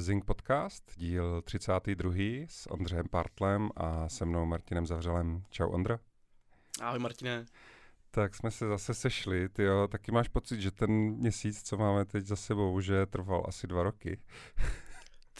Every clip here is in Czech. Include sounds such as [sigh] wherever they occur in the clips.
Zing Podcast, díl 32. s Ondřejem Partlem a se mnou Martinem Zavřelem. Čau Ondra. Ahoj Martine. Tak jsme se zase sešli, ty jo, taky máš pocit, že ten měsíc, co máme teď za sebou, že trval asi dva roky.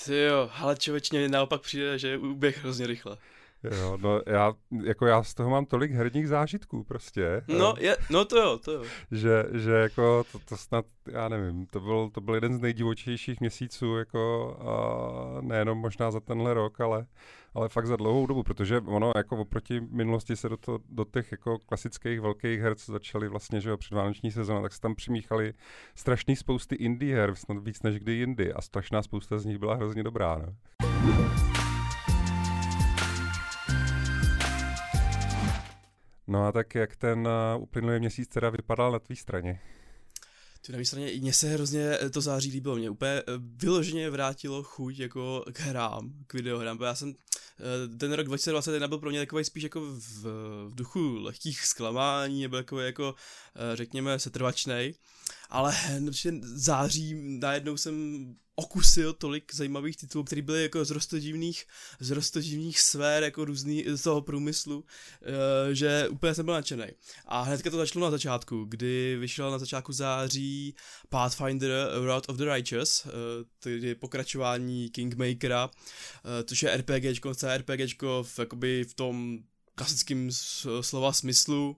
Ty jo, ale člověčně naopak přijde, že uběh hrozně rychle. Jo, no já, jako já z toho mám tolik herních zážitků prostě. No, je, no to jo, to jo. Že, že jako to, to snad, já nevím, to byl, to byl jeden z nejdivočejších měsíců, jako a nejenom možná za tenhle rok, ale, ale fakt za dlouhou dobu, protože ono jako oproti minulosti se do, to, do těch jako klasických velkých her, co začaly vlastně, že jo, předvánoční sezóna, tak se tam přimíchali strašný spousty indie her, snad víc než kdy jindy a strašná spousta z nich byla hrozně dobrá, no. No a tak jak ten uh, uplynulý měsíc teda vypadal na tvý straně? Tu na straně mně se hrozně to září líbilo, mě úplně vyloženě vrátilo chuť jako k hrám, k videohrám, já jsem ten rok 2021 byl pro mě takový spíš jako v, v duchu lehkých zklamání, nebo jako řekněme setrvačnej, ale září najednou jsem okusil tolik zajímavých titulů, které byly jako z rostodivných, z rostodivných sfér, jako různý z toho průmyslu, eh, že úplně jsem byl nadšený. A hnedka to začalo na začátku, kdy vyšel na začátku září Pathfinder Road of the Righteous, eh, tedy pokračování Kingmakera, eh, což je RPGčko, CRPGčko v, jakoby v tom klasickém slova smyslu,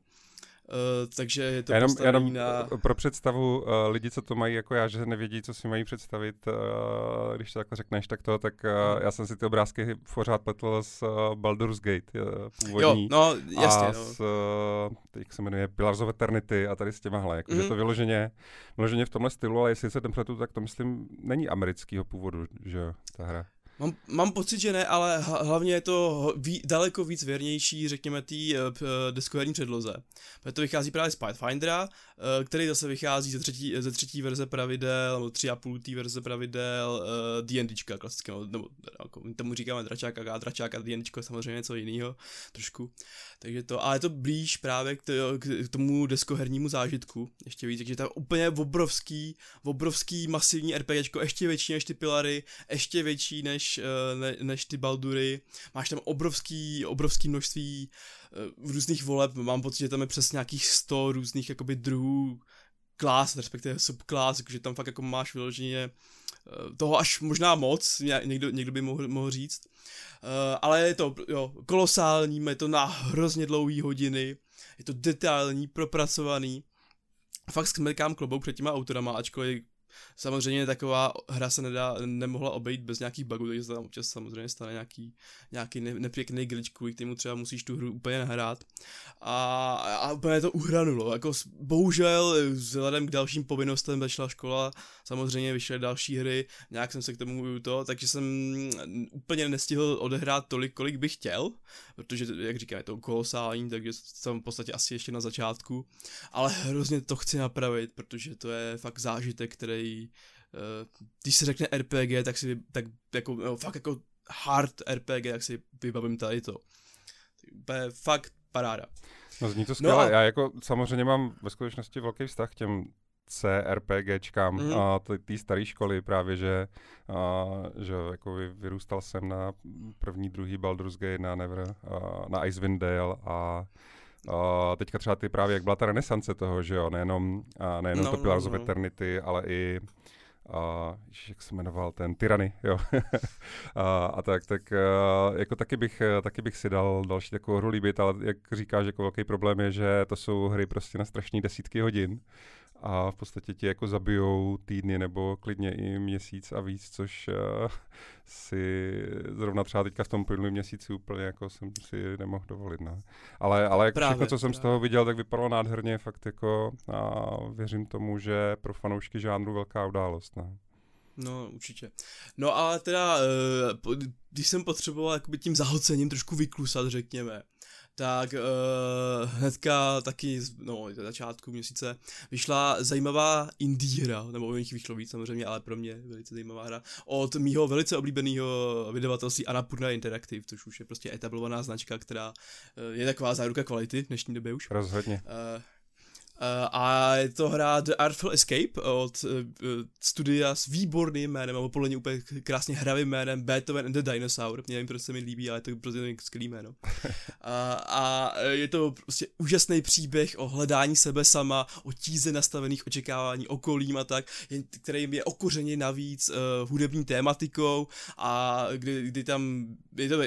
Uh, takže je to jenom, jenom na... pro představu uh, lidi, co to mají jako já, že nevědí, co si mají představit, uh, když to takhle řekneš, tak to, tak uh, já jsem si ty obrázky pořád pletl s uh, Baldur's Gate uh, původní. Jo, no, jasně, a no. s, uh, teď se jmenuje Pillars of Eternity a tady s těmahle, jako, mm-hmm. že to vyloženě, vyloženě v tomhle stylu, ale jestli se ten pletu, tak to myslím není amerického původu, že ta hra. Mám, mám pocit, že ne, ale hlavně je to ví, daleko víc věrnější, řekněme, té uh, deskoherní předloze. Protože to vychází právě z Pathfindera, uh, který zase vychází ze třetí, ze třetí verze pravidel, nebo tři a půl té verze pravidel uh, D&Dčka klasického, nebo jako, tomu říkáme dračák a dračák a D&Dčko samozřejmě něco jiného, trošku. Takže to, ale je to blíž právě k, to, k tomu deskohernímu zážitku, ještě víc, takže to je úplně obrovský, obrovský masivní RPGčko, ještě větší než ty pilary, ještě větší než Eh, ne, než ty Baldury. Máš tam obrovský, obrovský množství uh, různých voleb, mám pocit, že tam je přes nějakých 100 různých jakoby druhů klas, respektive subklas, takže tam fakt jako máš vyloženě uh, toho až možná moc, někdo, někdo by mohl, mohl říct. Ale je to jo, kolosální, je to na hrozně dlouhé hodiny, je to detailní, propracovaný. Fakt smrkám klobouk před těma autorama, ačkoliv Samozřejmě taková hra se nedá, nemohla obejít bez nějakých bugů, takže se tam občas samozřejmě stane nějaký, nějaký ne, nepěkný glitch, kvůli kterému třeba musíš tu hru úplně nahrát. A, a úplně to uhranulo. Jako bohužel vzhledem k dalším povinnostem začala škola, samozřejmě vyšly další hry, nějak jsem se k tomu to, takže jsem úplně nestihl odehrát tolik, kolik bych chtěl, protože, jak říkám, je to kolosální, takže jsem v podstatě asi ještě na začátku, ale hrozně to chci napravit, protože to je fakt zážitek, který který, uh, když se řekne RPG, tak si, tak jako, no, fakt jako hard RPG, tak si vybavím tady to. je fakt paráda. No zní to skvěle. No a... Já jako samozřejmě mám ve skutečnosti velký vztah k těm CRPGčkám mm. a té staré školy právě, že, a, že jako vyrůstal jsem na první, druhý Baldur's Gate, na Never, a, na Icewind Dale a a teďka třeba ty právě, jak byla ta renesance toho, že jo, nejenom, a nejenom no, to Pillars no, no. of Eternity, ale i a, jak se jmenoval ten, Tyranny, jo. [laughs] a, a, tak, tak jako taky bych, taky bych si dal další takovou hru líbit, ale jak říkáš, jako velký problém je, že to jsou hry prostě na strašný desítky hodin a v podstatě ti jako zabijou týdny nebo klidně i měsíc a víc, což uh, [laughs] si zrovna třeba teďka v tom plynulém měsíci úplně jako jsem si nemohl dovolit. No. Ale, ale jako všechno, co jsem právě. z toho viděl, tak vypadalo nádherně, fakt jako a věřím tomu, že pro fanoušky žánru velká událost. No. No, určitě. No ale teda, uh, když jsem potřeboval jakoby tím zahlcením trošku vyklusat, řekněme, tak uh, hnedka taky, no, na začátku měsíce, vyšla zajímavá indie hra, nebo o nich vyšlo víc samozřejmě, ale pro mě velice zajímavá hra, od mýho velice oblíbeného vydavatelství Annapurna Interactive, což už je prostě etablovaná značka, která uh, je taková záruka kvality v dnešní době už. Rozhodně. Uh, a je to hra The Artful Escape od uh, studia s výborným jménem, nebo podle mě úplně krásně hravým jménem Beethoven and the Dinosaur. Mě nevím, proč se mi líbí, ale je to prostě skvělý jméno. [laughs] a, a je to prostě úžasný příběh o hledání sebe sama, o tíze nastavených očekávání okolím a tak, který je okořeně navíc uh, hudební tématikou a kdy, kdy tam je to,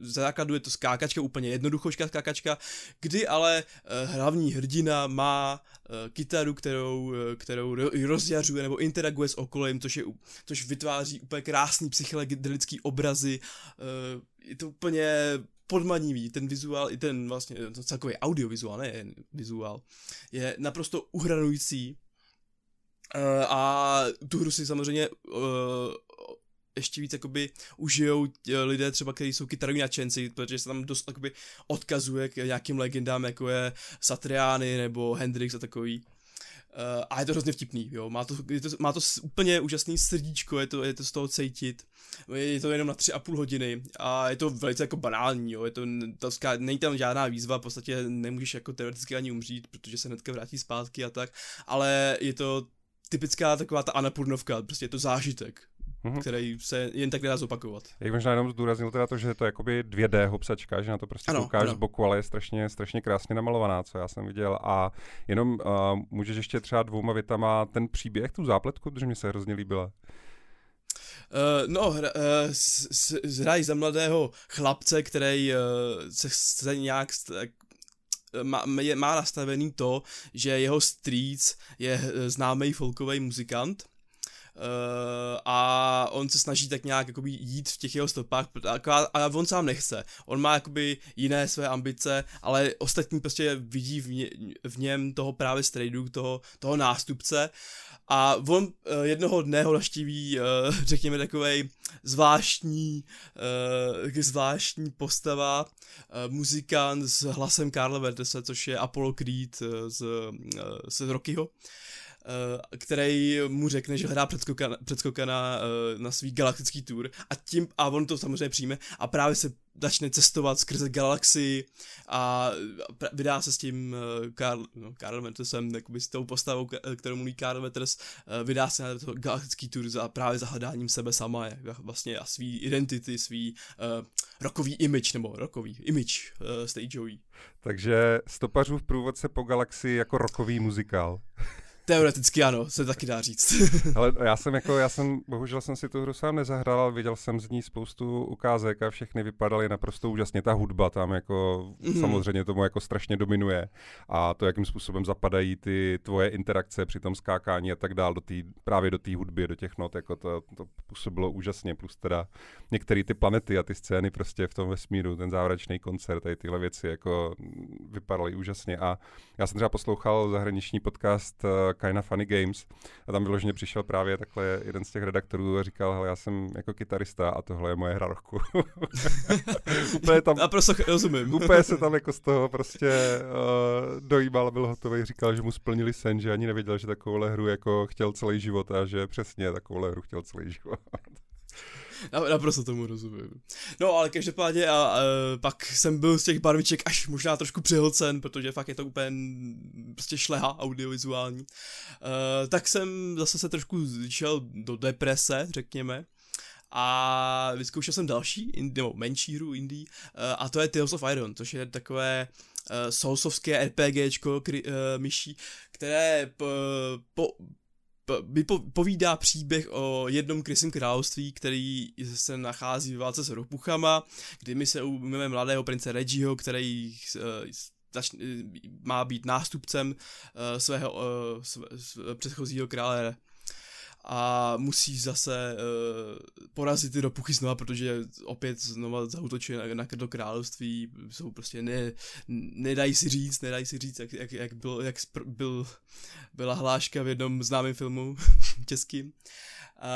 za základu je to skákačka, úplně jednoduchočka skákačka, kdy ale uh, hlavní hrdina má uh, kytaru, kterou, uh, kterou rozjařuje nebo interaguje s okolím, což, je, což vytváří úplně krásný psychedelický obrazy, uh, je to úplně podmanivý, ten vizuál, i ten vlastně, to celkový audiovizuál, ne vizuál, je naprosto uhranující. Uh, a tu hru si samozřejmě uh, ještě víc jakoby užijou lidé třeba, kteří jsou kytaroví nadšenci, protože se tam dost jakoby odkazuje k nějakým legendám, jako je Satriani nebo Hendrix a takový. Uh, a je to hrozně vtipný, jo. Má to, je to, má to úplně úžasný srdíčko, je to, je to z toho cítit. Je to jenom na tři a půl hodiny a je to velice jako banální, jo. Je to, to není tam žádná výzva, v podstatě nemůžeš jako teoreticky ani umřít, protože se hnedka vrátí zpátky a tak, ale je to typická taková ta anapurnovka, prostě je to zážitek mm-hmm. který se jen tak nedá zopakovat. Jak možná jenom zdůraznil teda to, že je to jakoby 2D hopsačka, že na to prostě ano, koukáš ano. z boku, ale je strašně, strašně krásně namalovaná, co já jsem viděl. A jenom uh, můžeš ještě třeba dvouma větama ten příběh, tu zápletku, protože mi se hrozně líbila. Uh, no, hra, uh, hrají za mladého chlapce, který uh, se, se nějak má, má nastavený to, že jeho strýc je známý folkový muzikant a on se snaží tak nějak jakoby jít v těch jeho stopách, a on sám nechce. On má jakoby jiné své ambice, ale ostatní prostě vidí v, ně, v něm toho právě strejdu, toho, toho nástupce a on uh, jednoho dne ho naštíví, uh, řekněme, takovej zvláštní, zvláštní postava, muzikant s hlasem Karla Vertese, což je Apollo Creed z, z Rockyho. Eh, který mu řekne, že hledá předskoka, předskoka na, eh, na svý galaktický tour a tím, a on to samozřejmě přijme a právě se začne cestovat skrze galaxii a vydá se s tím uh, Karl, no, Karl Ventersem, jakoby s tou postavou, kterou mluví Karl Venters, uh, vydá se na to galaktický tour za právě za hledáním sebe sama, je, vlastně a svý identity, svý uh, rokový image, nebo rokový image uh, stageový. Takže stopařův průvodce po galaxii jako rokový muzikál. [laughs] Teoreticky ano, se taky dá říct. [laughs] Ale já jsem jako, já jsem, bohužel jsem si tu hru sám nezahrál, ale viděl jsem z ní spoustu ukázek a všechny vypadaly naprosto úžasně. Ta hudba tam jako mm-hmm. samozřejmě tomu jako strašně dominuje a to, jakým způsobem zapadají ty tvoje interakce při tom skákání a tak dál do tý, právě do té hudby, do těch not, jako to, to působilo úžasně, plus teda některé ty planety a ty scény prostě v tom vesmíru, ten závěrečný koncert, tady tyhle věci jako vypadaly úžasně a já jsem třeba poslouchal zahraniční podcast eh, Kinda Funny Games a tam vyloženě přišel právě takhle jeden z těch redaktorů a říkal, hele, já jsem jako kytarista a tohle je moje hra roku. [laughs] úplně tam, a prostě rozumím. [laughs] úplně se [laughs] tam jako z toho prostě uh, dojímal, byl hotový, říkal, že mu splnili sen, že ani nevěděl, že takovouhle hru jako chtěl celý život a že přesně takovouhle hru chtěl celý život. Naprosto tomu rozumím. No ale každopádně a, a pak jsem byl z těch barviček až možná trošku přihlcen, protože fakt je to úplně prostě šleha audiovizuální. Uh, tak jsem zase se trošku šel do deprese, řekněme. A vyzkoušel jsem další, nebo menší hru indie, uh, a to je Tales of Iron, což je takové uh, soulsovské RPGčko kri, uh, myší, které po, po, povídá příběh o jednom krysím království, který se nachází v válce s ropuchama, kdy my se ujmeme mladého prince Reggieho, který uh, má být nástupcem uh, svého uh, sv- předchozího krále a musí zase uh, porazit ty ropuchy znova, protože opět znova zautočí na, na to království, jsou prostě ne, nedají si říct, nedají si říct, jak, jak, jak, byl, jak spr- byl, byla hláška v jednom známém filmu [laughs] českým. Uh,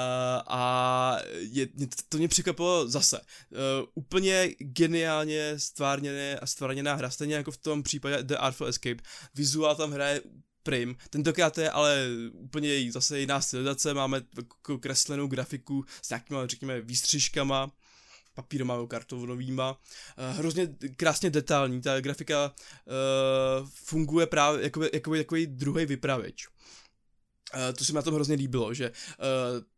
a je, to mě překvapilo zase. Uh, úplně geniálně stvárněné a stvárněná hra, stejně jako v tom případě The Artful Escape. Vizuál tam hraje Prim. Tentokrát je ale úplně zase jiná stylizace, máme kreslenou grafiku s nějakými, řekněme, výstřižkama papírovou kartonovýma. Hrozně krásně detailní, ta grafika funguje právě jako, jako takový druhý vypravěč. Uh, to se mi na tom hrozně líbilo, že uh,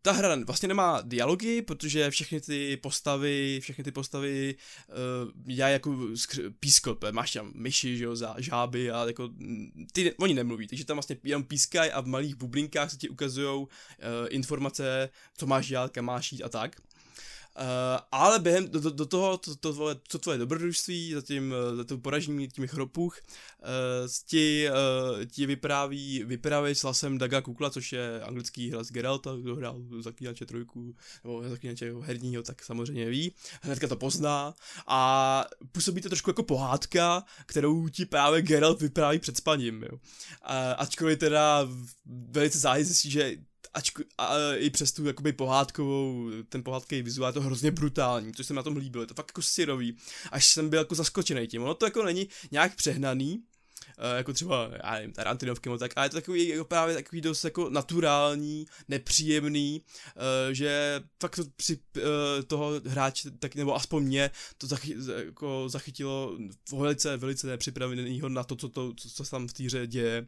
ta hra vlastně nemá dialogy, protože všechny ty postavy, všechny ty postavy uh, já jako skř- pískot, máš tam myši, že jo, za žáby a jako ty, oni nemluví, takže tam vlastně jenom pískají a v malých bublinkách se ti ukazují uh, informace, co máš dělat, kam máš jít a tak. Uh, ale během do, do, toho, to, to, tvoje, to tvoje dobrodružství, za tím, eh, za tím poražení tím chropuch, uh, ti, uh, ti vypráví, vypráví s hlasem Daga Kukla, což je anglický hlas Geralta, kdo hrál Zaklínače trojku, nebo Zaklínače herního, tak samozřejmě ví, hnedka to pozná a působí to trošku jako pohádka, kterou ti právě Geralt vypráví před spaním, jo. A, ačkoliv teda velice záhy že ačku, a, i přes tu jakoby pohádkovou, ten pohádkový vizuál je to hrozně brutální, což se mi na tom líbilo, je to fakt jako syrový, až jsem byl jako zaskočený tím, ono to jako není nějak přehnaný, jako třeba, já nevím, Tarantinovky, tak, ale je to takový jako právě takový dost jako naturální, nepříjemný, uh, že fakt to při uh, toho hráče, tak, nebo aspoň mě, to zachy, jako zachytilo velice, velice nepřipravenýho na to, co, to, co, co se tam v té hře děje.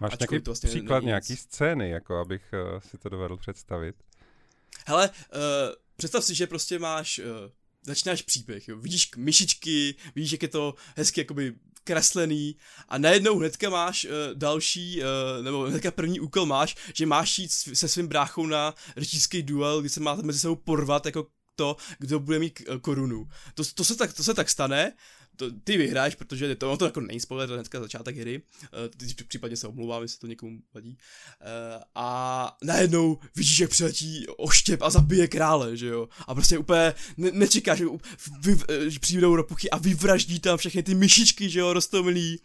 Máš nějaký vlastně příklad nějaký scény, jako abych si to dovedl představit? Hele, představ si, že prostě máš začínáš příběh, jo. vidíš myšičky, vidíš, jak je to hezky jakoby kreslený a najednou hnedka máš uh, další, uh, nebo hnedka první úkol máš, že máš jít se svým bráchou na rytířský duel, kdy se máte mezi sebou porvat jako to, kdo bude mít korunu. To, to, se tak, to se tak stane, to, ty vyhráš, protože to, to jako není spoiler, to hnedka začátek hry, uh, případně se omlouvám, jestli to někomu vadí. Uh, a najednou vidíš, jak přiletí oštěp a zabije krále, že jo. A prostě úplně ne, nečekáš, že, vy, že přijdou ropuchy a vyvraždí tam všechny ty myšičky, že jo, rostomilí.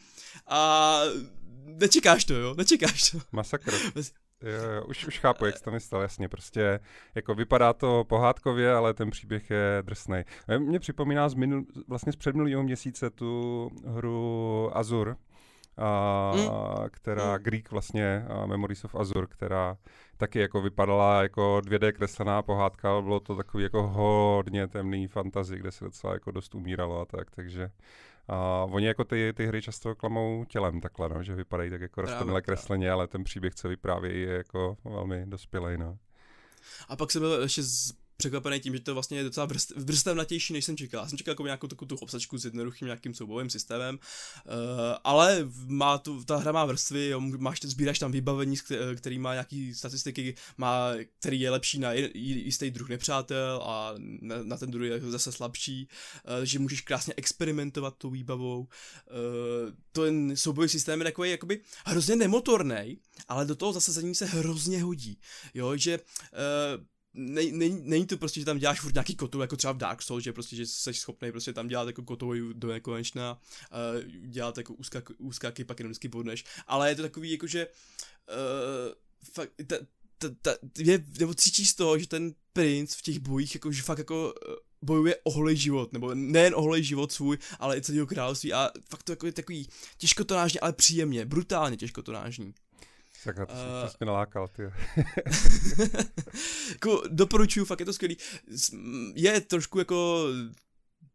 A nečekáš to, jo, nečekáš to. Masakr. Jo, jo, už, už chápu, jak jsi to myslel, jasně, prostě jako vypadá to pohádkově, ale ten příběh je drsný. Mě připomíná z minul, vlastně z předminulého měsíce tu hru Azur, a, mm. která mm. Greek vlastně, a Memories of Azur, která taky jako vypadala jako 2D kreslená pohádka, ale bylo to takový jako hodně temný fantazy, kde se docela jako dost umíralo a tak, takže a oni jako ty, ty hry často klamou tělem takhle, no, že vypadají tak jako rostomilé kresleně, ale ten příběh, co vyprávějí, je jako velmi dospělej. No. A pak jsem byl ještě z překvapený tím, že to vlastně je docela vrst, vrstevnatější, než jsem čekal. Já jsem čekal jako nějakou takovou tu obsačku s jednoduchým nějakým soubovým systémem, uh, ale má tu, ta hra má vrstvy, jo, máš, sbíráš tam vybavení, který má nějaký statistiky, má, který je lepší na jistý druh nepřátel a na, na ten druhý je zase slabší, uh, že můžeš krásně experimentovat tou výbavou. Uh, ten soubojový systém je takový jakoby hrozně nemotorný, ale do toho zasazení se hrozně hodí. Jo, že uh, není, není, není to prostě, že tam děláš furt nějaký kotul, jako třeba v Dark Souls, že prostě, že jsi schopný prostě tam dělat jako kotový do nekonečna, uh, dělat jako úskak, úskaky, pak jenom vždycky bodneš, ale je to takový jako, že uh, fakt, ta, ta, ta, je, nebo cítíš z toho, že ten princ v těch bojích jako, že fakt jako uh, bojuje o holej život, nebo nejen o holej život svůj, ale i celého království a fakt to jako je takový těžkotonážně, ale příjemně, brutálně těžkotonážní. Tak na to, uh, to jsi mě nalákal, ty. jako, [laughs] doporučuju, fakt je to skvělý. Je trošku jako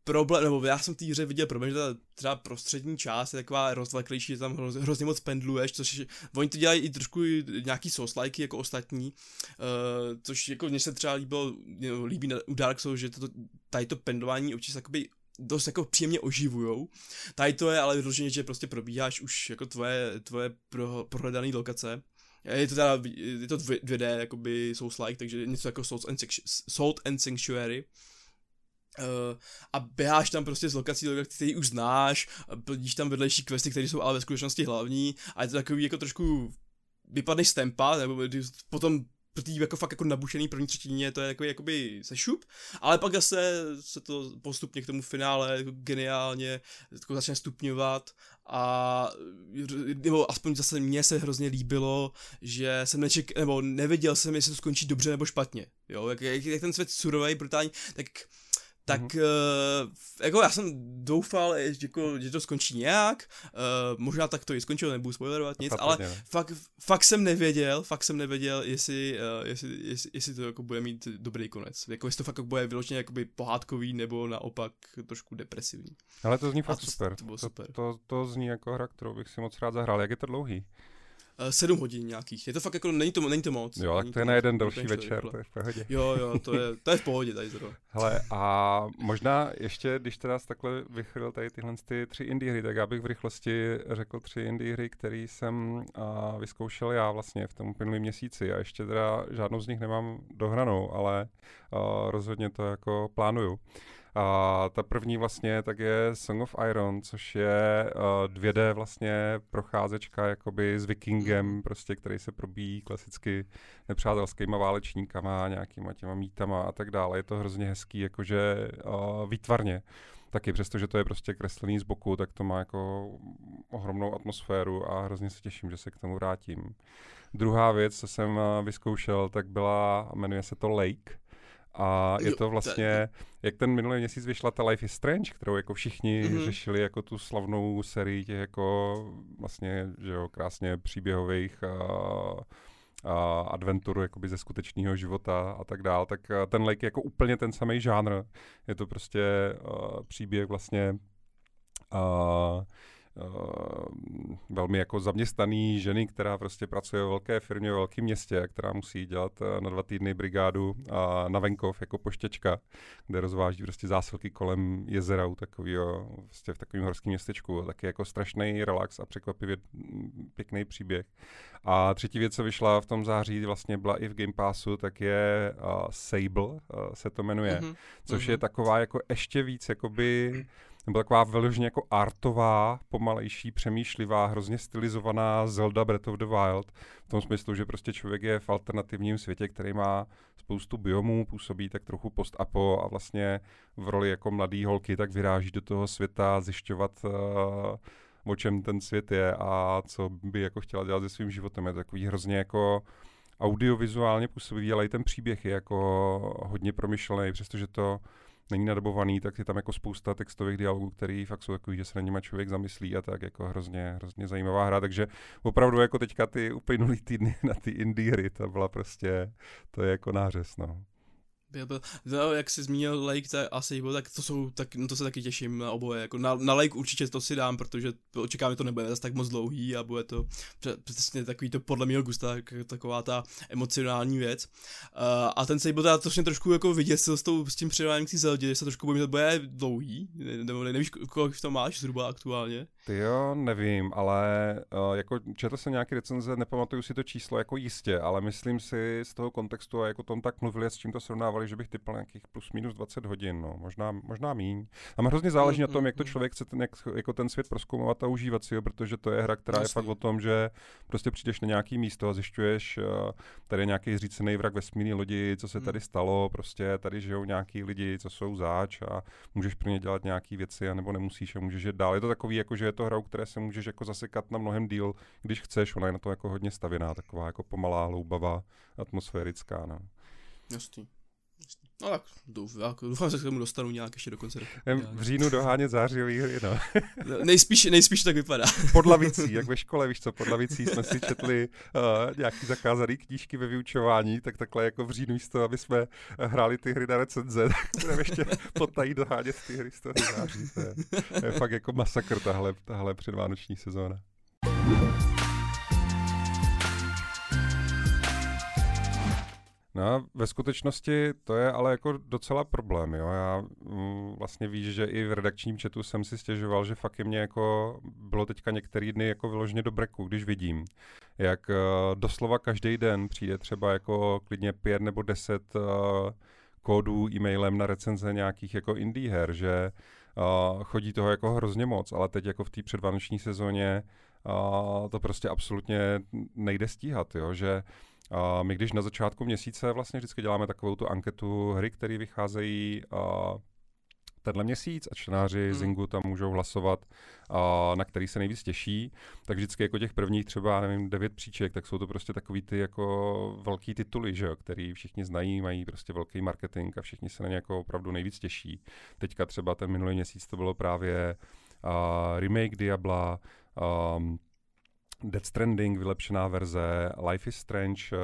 problém, nebo já jsem v té hře viděl problém, že ta třeba prostřední část je taková rozvleklejší, že tam hroz, hrozně moc pendluješ, což je, oni to dělají i trošku nějaký souslajky jako ostatní, uh, což jako mně se třeba líbilo, líbí na, u Dark Souls, že to, tady to pendlování občas jakoby dost jako příjemně oživujou. Tady to je ale vyloženě, že prostě probíháš už jako tvoje, tvoje pro, prohledané lokace. Je to teda, je to 2D, jakoby Souls-like, takže něco jako Salt and, Salt and Sanctuary. Uh, a běháš tam prostě z lokací, lokací, který už znáš, plníš tam vedlejší questy, které jsou ale ve skutečnosti hlavní a je to takový jako trošku vypadneš z tempa, nebo potom tý jako fakt jako nabušený první třetině to je jako jakoby sešup, ale pak zase se to postupně k tomu finále jako geniálně jako začne stupňovat a nebo aspoň zase mně se hrozně líbilo, že jsem neček, nebo nevěděl jsem, jestli to skončí dobře nebo špatně, jo, jak, jak, jak ten svět surový, brutální, tak tak mm-hmm. uh, jako já jsem doufal, že, jako, že to skončí nějak, uh, možná tak to i skončilo, nebudu spoilerovat nic, ale fakt, fakt jsem nevěděl, fakt jsem nevěděl, jestli, uh, jestli, jestli, jestli to jako bude mít dobrý konec, jako jestli to fakt jako bude vyloženě jakoby pohádkový, nebo naopak trošku depresivní. Ale to zní fakt to, super. To, bylo super. To, to, to zní jako hra, kterou bych si moc rád zahrál. Jak je to dlouhý? Uh, sedm hodin nějakých. Je to fakt jako, není to, není to moc. Jo, tak to je na jeden další večer, to je v pohodě. Jo, jo, to je, to je v pohodě tady zrovna. [laughs] Hele, a možná ještě, když teda takhle vychrl tady tyhle ty tři indie hry, tak já bych v rychlosti řekl tři indie hry, které jsem uh, vyzkoušel já vlastně v tom uplynulém měsíci. A ještě teda žádnou z nich nemám dohranou, ale uh, rozhodně to jako plánuju. A ta první vlastně tak je Song of Iron, což je uh, 2D vlastně procházečka jakoby s vikingem, mhm. prostě, který se probíjí klasicky nepřátelskýma válečníkama, nějakýma těma mítama a tak dále. Je to hrozně hezký, jakože uh, výtvarně taky přesto, že to je prostě kreslený z boku, tak to má jako ohromnou atmosféru a hrozně se těším, že se k tomu vrátím. Druhá věc, co jsem vyzkoušel, tak byla, jmenuje se to Lake, a je to vlastně, jak ten minulý měsíc vyšla ta Life is Strange, kterou jako všichni mm-hmm. řešili jako tu slavnou sérii těch jako vlastně, že jo, krásně příběhových uh, a adventuru jakoby ze skutečného života a tak dál, tak ten Lake je jako úplně ten samý žánr. Je to prostě uh, příběh vlastně Uh, velmi jako zaměstnaný ženy, která prostě pracuje v velké firmě, v velkém městě, která musí dělat uh, na dva týdny brigádu uh, na venkov jako poštěčka, kde rozváží prostě zásilky kolem jezera u takového, prostě v takovém horském městečku. Taky jako strašný relax a překvapivě pěkný příběh. A třetí věc, co vyšla v tom září, vlastně byla i v Game Passu, tak je uh, Sable, uh, se to jmenuje, mm-hmm. což mm-hmm. je taková jako ještě víc jakoby nebo taková vyloženě jako artová, pomalejší, přemýšlivá, hrozně stylizovaná Zelda Breath of the Wild. V tom smyslu, že prostě člověk je v alternativním světě, který má spoustu biomů, působí tak trochu post-apo a vlastně v roli jako mladý holky tak vyráží do toho světa zjišťovat uh, o čem ten svět je a co by jako chtěla dělat se svým životem. Je to takový hrozně jako audiovizuálně působivý, ale i ten příběh je jako hodně promyšlený, přestože to není nadobovaný, tak je tam jako spousta textových dialogů, které fakt jsou takový, že se na něma člověk zamyslí a tak jako hrozně, hrozně zajímavá hra, takže opravdu jako teďka ty uplynulý týdny [laughs] na ty indie hry, to byla prostě, to je jako nářez, no. Byl, byl. No, jak jsi zmínil Lake tak, a Sable, tak to jsou, tak, no to se taky těším na oboje. Jako na, na Lake určitě to si dám, protože očekávám, že to nebude zase tak moc dlouhý a bude to přesně takový to podle mého gusta, tak, taková ta emocionální věc. Uh, a ten Sable teda to trošku jako vyděsil s, tou, s tím přidáváním k Zeldě, že se trošku bojím, že to bude dlouhý, nebo nevíš, kolik to máš zhruba aktuálně? Ty jo, nevím, ale uh, jako četl jsem nějaký recenze, nepamatuju si to číslo jako jistě, ale myslím si z toho kontextu a jako tom tak mluvili, s čím to srovnávali, že bych typal nějakých plus minus 20 hodin, no, možná, možná míň. A hrozně záleží mm, na tom, mm, jak to mm. člověk chce ten, jak, jako ten svět proskoumovat a užívat si ho, protože to je hra, která Jasný. je fakt o tom, že prostě přijdeš na nějaký místo a zjišťuješ, uh, tady je nějaký zřícený vrak vesmírné lodi, co se tady stalo, prostě tady žijou nějaký lidi, co jsou záč a můžeš pro ně dělat nějaké věci, anebo nemusíš a můžeš jít dál. Je to takový, jako že to hra, které se můžeš jako zasekat na mnohem díl, když chceš. Ona je na to jako hodně stavěná, taková jako pomalá, hloubavá, atmosférická. No. Jasný. No tak doufám, doufám, že se k tomu dostanu nějak ještě do konce roku. V říjnu dohánět zářijový hry, no. nejspíš, nejspíš tak vypadá. [laughs] Pod lavicí, jak ve škole, víš co, pod lavicí jsme si četli uh, nějaký zakázaný knížky ve vyučování, tak takhle jako v říjnu místo, aby jsme hráli ty hry na recenze, [laughs] tak budeme ještě potají dohánět ty hry z toho září. To je, to je fakt jako masakr tahle, tahle předvánoční sezóna. No, ve skutečnosti to je ale jako docela problém, jo. Já mm, vlastně víš, že i v redakčním chatu jsem si stěžoval, že fakt je mě jako bylo teďka některý dny jako vyloženě do breku, když vidím, jak uh, doslova každý den přijde třeba jako klidně pět nebo deset uh, kódů e-mailem na recenze nějakých jako indie her, že uh, chodí toho jako hrozně moc, ale teď jako v té předvánoční sezóně uh, to prostě absolutně nejde stíhat, jo, že a my když na začátku měsíce vlastně vždycky děláme takovou tu anketu hry, které vycházejí a tenhle měsíc a čtenáři hmm. Zingu tam můžou hlasovat, a, na který se nejvíc těší. Tak vždycky jako těch prvních třeba, nevím, devět příček, tak jsou to prostě takový ty jako velký tituly, že jo, který všichni znají, mají prostě velký marketing a všichni se na ně jako opravdu nejvíc těší. Teďka třeba ten minulý měsíc to bylo právě uh, remake Diabla, um, Death Stranding, vylepšená verze, Life is Strange, uh,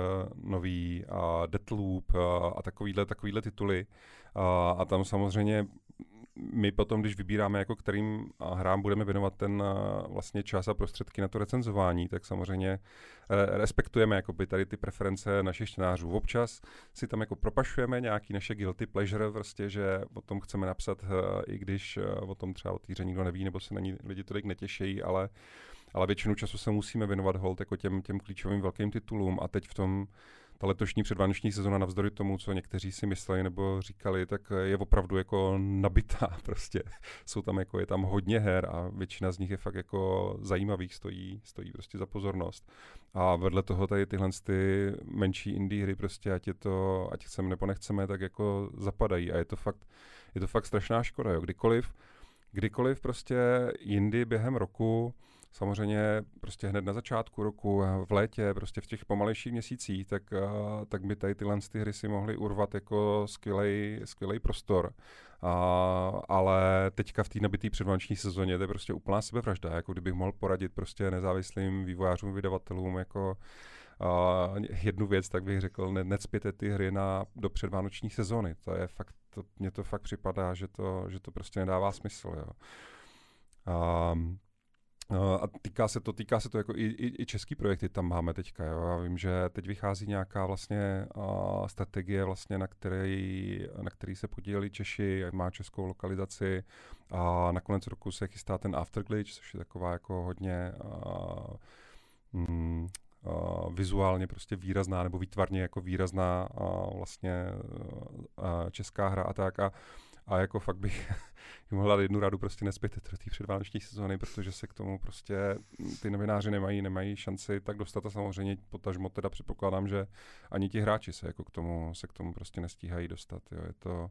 nový, uh, Deathloop uh, a takovýhle, takovýhle tituly. Uh, a tam samozřejmě my potom, když vybíráme, jako kterým hrám budeme věnovat ten vlastně čas a prostředky na to recenzování, tak samozřejmě respektujeme jakoby tady ty preference našich čtenářů. Občas si tam jako propašujeme nějaký naše guilty pleasure, prostě, že o tom chceme napsat, i když o tom třeba o týře nikdo neví, nebo se na ní lidi tolik netěší, ale ale většinu času se musíme věnovat hold jako těm, těm klíčovým velkým titulům a teď v tom ta letošní předvánoční sezona navzdory tomu, co někteří si mysleli nebo říkali, tak je opravdu jako nabitá [laughs] prostě. Jsou tam jako, je tam hodně her a většina z nich je fakt jako zajímavých, stojí, stojí prostě za pozornost. A vedle toho tady tyhle ty menší indie hry prostě, ať je to, ať chceme nebo nechceme, tak jako zapadají a je to fakt, je to fakt strašná škoda, jo. Kdykoliv, kdykoliv prostě jindy během roku samozřejmě prostě hned na začátku roku, v létě, prostě v těch pomalejších měsících, tak, tak by tady tyhle ty hry si mohly urvat jako skvělý prostor. A, ale teďka v té nabité předvánoční sezóně to je prostě úplná sebevražda, jako kdybych mohl poradit prostě nezávislým vývojářům, vydavatelům, jako Uh, jednu věc, tak bych řekl, ne, necpěte ty hry na, do předvánoční sezóny. To je fakt, to, mně to fakt připadá, že to, že to prostě nedává smysl. Jo. Um, a týká se to, týká se to jako i, i, i český projekty tam máme teďka. Jo. Já vím, že teď vychází nějaká vlastně a, strategie, vlastně, na, který, na který se podíleli Češi, má českou lokalizaci a na konec roku se chystá ten Afterglitch, což je taková jako hodně a, mm, Uh, vizuálně prostě výrazná nebo výtvarně jako výrazná uh, vlastně uh, česká hra a tak. A a jako fakt bych [laughs] jim mohl dát jednu radu, prostě nespěte do té předvánoční sezóny, protože se k tomu prostě ty novináři nemají, nemají šanci tak dostat a samozřejmě potažmo teda předpokládám, že ani ti hráči se jako k tomu, se k tomu prostě nestíhají dostat. Jo. Je to,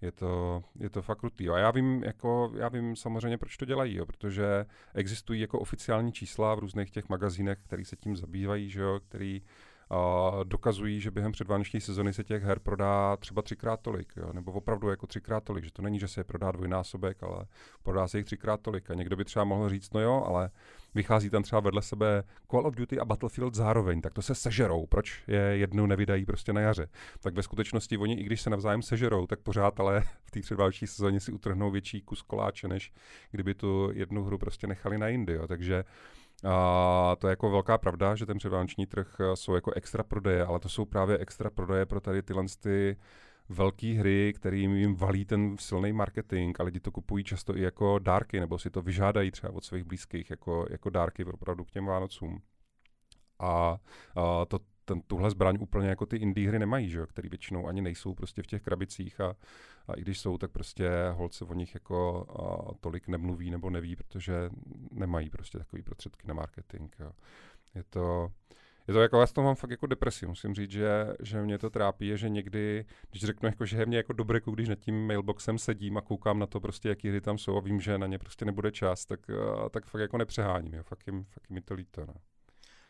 je to, je to fakt krutý. A já vím, jako, já vím samozřejmě, proč to dělají, jo, protože existují jako oficiální čísla v různých těch magazínech, který se tím zabývají, že jo, který a dokazují, že během předvánoční sezony se těch her prodá třeba třikrát tolik, jo? nebo opravdu jako třikrát tolik, že to není, že se je prodá dvojnásobek, ale prodá se jich třikrát tolik. A někdo by třeba mohl říct, no jo, ale vychází tam třeba vedle sebe Call of Duty a Battlefield zároveň, tak to se sežerou. Proč je jednou nevydají prostě na jaře? Tak ve skutečnosti oni, i když se navzájem sežerou, tak pořád ale v té předvánoční sezóně si utrhnou větší kus koláče, než kdyby tu jednu hru prostě nechali na jindy. Jo? Takže a to je jako velká pravda, že ten předvánoční trh eh, jsou jako extra prodeje, ale to jsou právě extra prodeje pro tady tyhle ty velké hry, kterým jim valí ten silný marketing a lidi to kupují často i jako dárky, nebo si to vyžádají třeba od svých blízkých jako, jako dárky opravdu k těm Vánocům. A, a to, ten, tuhle zbraň úplně jako ty indie hry nemají, že jo, který většinou ani nejsou prostě v těch krabicích a, a i když jsou, tak prostě holce o nich jako a, tolik nemluví nebo neví, protože nemají prostě takový prostředky na marketing. Jo. Je to, je to jako, já s tom mám fakt jako depresi, musím říct, že, že mě to trápí, je, že někdy, když řeknu, jako, že je mě jako dobré, když nad tím mailboxem sedím a koukám na to prostě, jaký hry tam jsou a vím, že na ně prostě nebude čas, tak, tak fakt jako nepřeháním, jo. Fakt, jim, fakt jim mi to líto. No.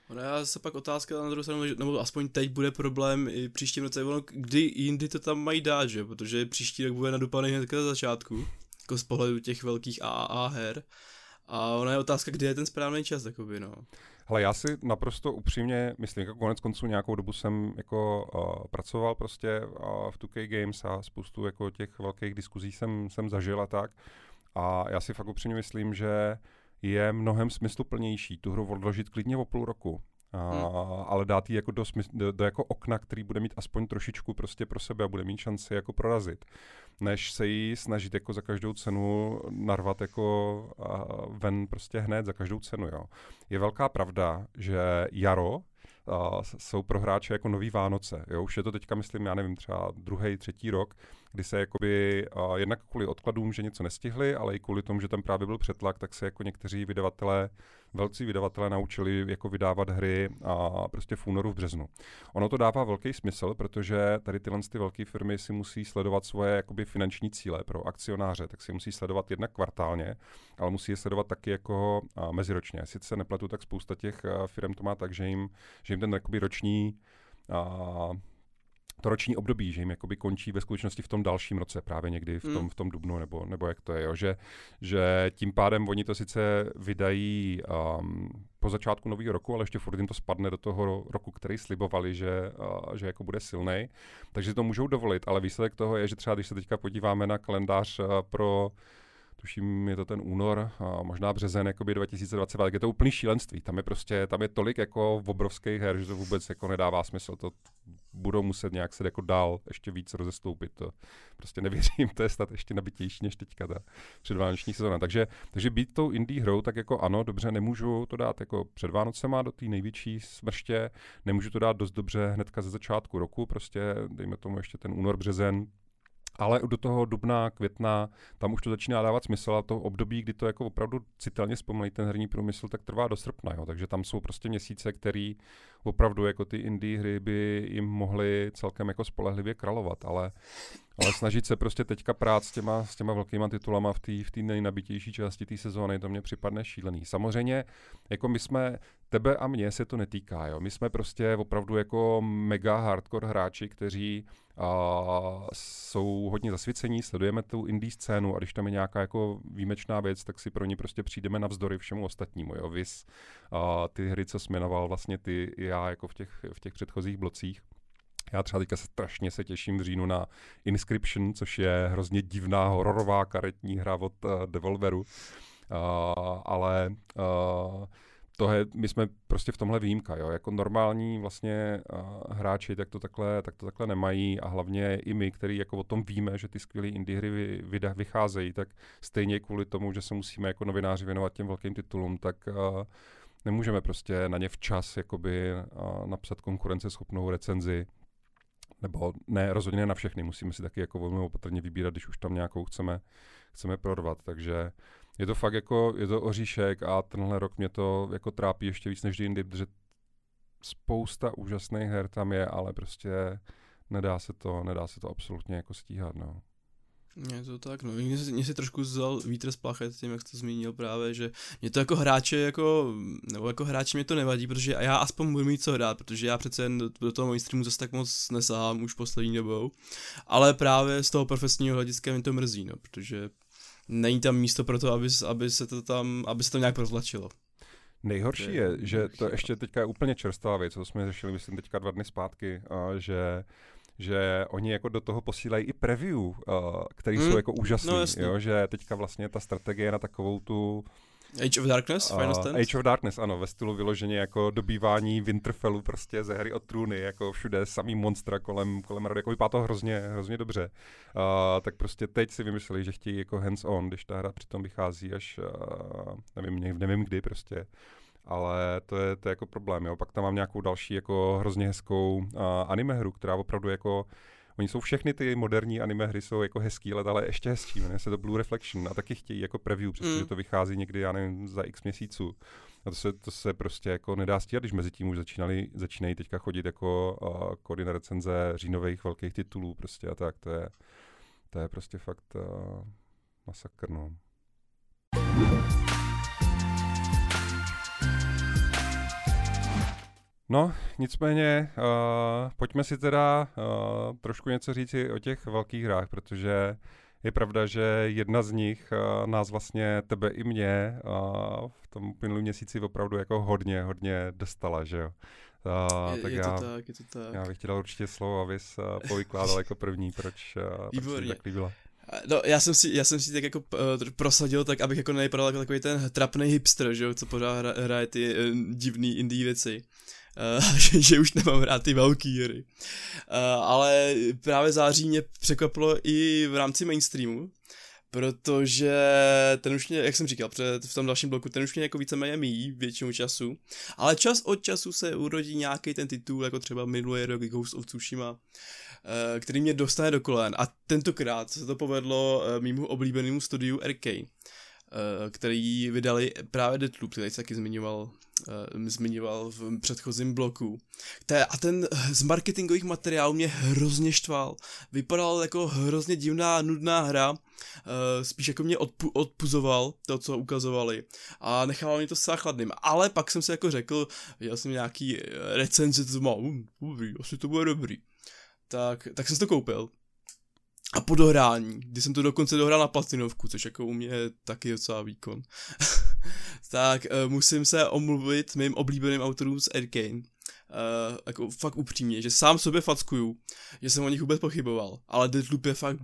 Ono já se pak otázka na druhou stranu, nebo aspoň teď bude problém i příštím roce, ono, kdy jindy to tam mají dát, že? Protože příští rok bude nadupaný hned na začátku, jako z pohledu těch velkých AAA her. A ona je otázka, kdy je ten správný čas, takový, no. Ale já si naprosto upřímně myslím, jako konec konců nějakou dobu jsem jako uh, pracoval prostě uh, v 2K Games a spoustu jako těch velkých diskuzí jsem, jsem zažil a tak. A já si fakt upřímně myslím, že je mnohem smysluplnější tu hru odložit klidně o půl roku. A, hmm. ale dát ji jako do, smysl, do, do, jako okna, který bude mít aspoň trošičku prostě pro sebe a bude mít šanci jako prorazit, než se jí snažit jako za každou cenu narvat jako a ven prostě hned za každou cenu. Jo. Je velká pravda, že jaro uh, jsou pro hráče jako nový Vánoce. Jo? Už je to teďka, myslím, já nevím, třeba druhý, třetí rok, kdy se jakoby uh, jednak kvůli odkladům, že něco nestihli, ale i kvůli tomu, že tam právě byl přetlak, tak se jako někteří vydavatelé velcí vydavatelé naučili jako vydávat hry a prostě v únoru, v březnu. Ono to dává velký smysl, protože tady tyhle ty velké firmy si musí sledovat svoje jakoby finanční cíle pro akcionáře, tak si musí sledovat jednak kvartálně, ale musí je sledovat taky jako meziročně. Sice se nepletu, tak spousta těch firm to má tak, že jim, že jim ten roční a, to roční období, že jim jakoby končí ve skutečnosti v tom dalším roce, právě někdy v tom, hmm. v tom dubnu, nebo, nebo jak to je, jo? Že, že tím pádem oni to sice vydají um, po začátku nového roku, ale ještě furt jim to spadne do toho roku, který slibovali, že, uh, že jako bude silný, takže to můžou dovolit, ale výsledek toho je, že třeba když se teďka podíváme na kalendář uh, pro tuším, je to ten únor, a možná březen, jakoby 2020, tak je to úplný šílenství. Tam je prostě, tam je tolik jako obrovských her, že to vůbec jako nedává smysl. To budou muset nějak se jako dál ještě víc rozestoupit. To prostě nevěřím, to je snad ještě nabitější než teďka ta předvánoční sezóna. Takže, takže být tou indie hrou, tak jako ano, dobře, nemůžu to dát jako před Vánocema do té největší smrště, nemůžu to dát dost dobře hnedka ze začátku roku, prostě dejme tomu ještě ten únor, březen, ale do toho dubna, května, tam už to začíná dávat smysl a to období, kdy to jako opravdu citelně zpomalí ten herní průmysl, tak trvá do srpna, jo. takže tam jsou prostě měsíce, který opravdu jako ty indie hry by jim mohly celkem jako spolehlivě kralovat, ale, ale snažit se prostě teďka prát s těma, s těma velkýma titulama v té v tý nejnabitější části té sezóny, to mě připadne šílený. Samozřejmě, jako my jsme, tebe a mě se to netýká, jo. my jsme prostě opravdu jako mega hardcore hráči, kteří a jsou hodně zasvěcení, sledujeme tu indie scénu a když tam je nějaká jako výjimečná věc, tak si pro ní prostě přijdeme navzdory všemu ostatnímu. Jo? Vys a ty hry, co jmenoval vlastně ty já jako v těch, v těch předchozích blocích. Já třeba teďka se strašně se těším v říjnu na Inscription, což je hrozně divná hororová karetní hra od uh, Devolveru. Uh, ale uh, to je, my jsme prostě v tomhle výjimka, jo. Jako normální vlastně uh, hráči tak to, takhle, tak to takhle nemají a hlavně i my, který jako o tom víme, že ty skvělé indie hry vy, vy, vycházejí, tak stejně kvůli tomu, že se musíme jako novináři věnovat těm velkým titulům, tak uh, nemůžeme prostě na ně včas jakoby uh, napsat konkurenceschopnou recenzi, nebo ne, rozhodně ne na všechny, musíme si taky jako velmi opatrně vybírat, když už tam nějakou chceme, chceme prorvat, takže je to fakt jako, je to oříšek a tenhle rok mě to jako trápí ještě víc než jindy, protože spousta úžasných her tam je, ale prostě nedá se to, nedá se to absolutně jako stíhat, no. Je to tak, no. Mě si, mě si trošku vzal vítr z plachet tím, jak jsi to zmínil právě, že mě to jako hráče jako, nebo jako hráči mě to nevadí, protože já aspoň budu mít co hrát, protože já přece jen do, do toho mainstreamu zase tak moc nesahám už poslední dobou, ale právě z toho profesního hlediska mě to mrzí, no, protože není tam místo pro to, aby, aby se to tam, aby se to nějak protlačilo. Nejhorší je, že to ještě teďka je úplně čerstvá věc, co jsme řešili, myslím, teďka dva dny zpátky, a že že oni jako do toho posílají i preview, uh, které hmm. jsou jako úžasné, no, jo, že teďka vlastně ta strategie na takovou tu Age of Darkness, uh, Final Stand? Age of Darkness, ano, ve stylu vyloženě jako dobývání Winterfellu prostě ze hry od trůny, jako všude samý monstra kolem, kolem rady, jako vypadá to hrozně, hrozně dobře. Uh, tak prostě teď si vymysleli, že chtějí jako hands-on, když ta hra přitom vychází až, uh, nevím, nevím kdy prostě ale to je, to je jako problém, jo. Pak tam mám nějakou další jako hrozně hezkou uh, anime hru, která opravdu jako Oni jsou všechny ty moderní anime hry jsou jako hezký, ale ještě hezčí. Jmenuje se to Blue Reflection a taky chtějí jako preview, protože mm. to vychází někdy, já nevím, za x měsíců. A to se, to se prostě jako nedá stíhat, když mezi tím už začínali, začínají teďka chodit jako uh, recenze říjnových velkých titulů prostě a tak. To je, to je prostě fakt uh, masakr, no. No, nicméně, uh, pojďme si teda uh, trošku něco říci o těch velkých hrách, protože je pravda, že jedna z nich uh, nás vlastně, tebe i mě, uh, v tom minulém měsíci opravdu jako hodně, hodně dostala, že jo. Uh, je, tak je já, to tak, je to tak. Já bych ti dal určitě slovo, abys uh, povykládal jako první, proč, uh, proč tak líbila. No, já jsem si, já jsem si tak jako uh, prosadil tak, abych jako nevypadal jako takový ten trapný hipster, že jo, co pořád hra, hraje ty uh, divný indie věci uh, [laughs] že, že už nemám rád ty velký hry. Uh, ale právě září mě překvapilo i v rámci mainstreamu, protože ten už mě, jak jsem říkal před, v tom dalším bloku, ten už mě jako víceméně míjí většinu času, ale čas od času se urodí nějaký ten titul, jako třeba minulý rok Ghost of Tsushima, eh, který mě dostane do kolen. A tentokrát se to povedlo mýmu oblíbenému studiu RK který vydali právě Deathloop, který se taky zmiňoval zmiňoval v předchozím bloku. a ten z marketingových materiálů mě hrozně štval. Vypadal jako hrozně divná, nudná hra. Uh, spíš jako mě odpu- odpuzoval to, co ukazovali. A nechával mě to zcela chladným. Ale pak jsem si jako řekl, viděl jsem nějaký recenzi, to má, um, dobrý, asi to bude dobrý. Tak, tak jsem si to koupil. A po dohrání, kdy jsem to dokonce dohrál na platinovku, což jako u mě je taky docela výkon, [laughs] [laughs] tak uh, musím se omluvit mým oblíbeným autorům z Arkane. Uh, jako fakt upřímně, že sám sobě fackuju, že jsem o nich vůbec pochyboval, ale Deadloop je fakt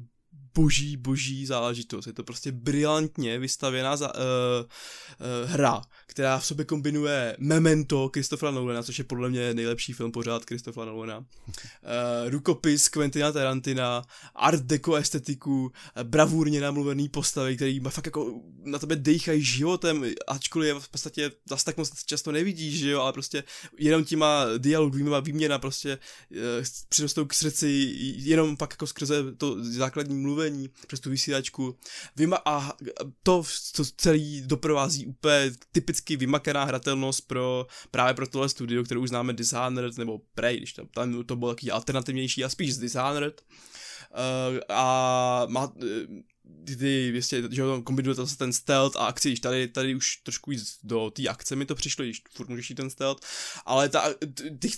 boží, boží záležitost. Je to prostě brilantně vystavěná za, uh, uh, hra, která v sobě kombinuje Memento Christophera Nolana, což je podle mě nejlepší film pořád Christophera Nolana, uh, [laughs] rukopis Quentina Tarantina, art deco estetiku, uh, bravurně namluvený postavy, který fakt jako na tebe dejchají životem, ačkoliv je v podstatě zase tak moc často nevidíš, že jo, ale prostě jenom těma dialogovýma výměna prostě uh, přirostou k srdci jenom pak jako skrze to základní mluvení přes tu vysílačku. Vyma- a to, co celý doprovází úplně typicky vymakaná hratelnost pro právě pro tohle studio, které už známe Dishonored nebo Prey, když tam, tam to bylo takový alternativnější a spíš z Dishonored. Uh, a má, ty, vlastně, že kombinuje to ten stealth a akci, když tady, tady už trošku víc do té akce mi to přišlo, když furt můžeš jít ten stealth, ale ta, ty,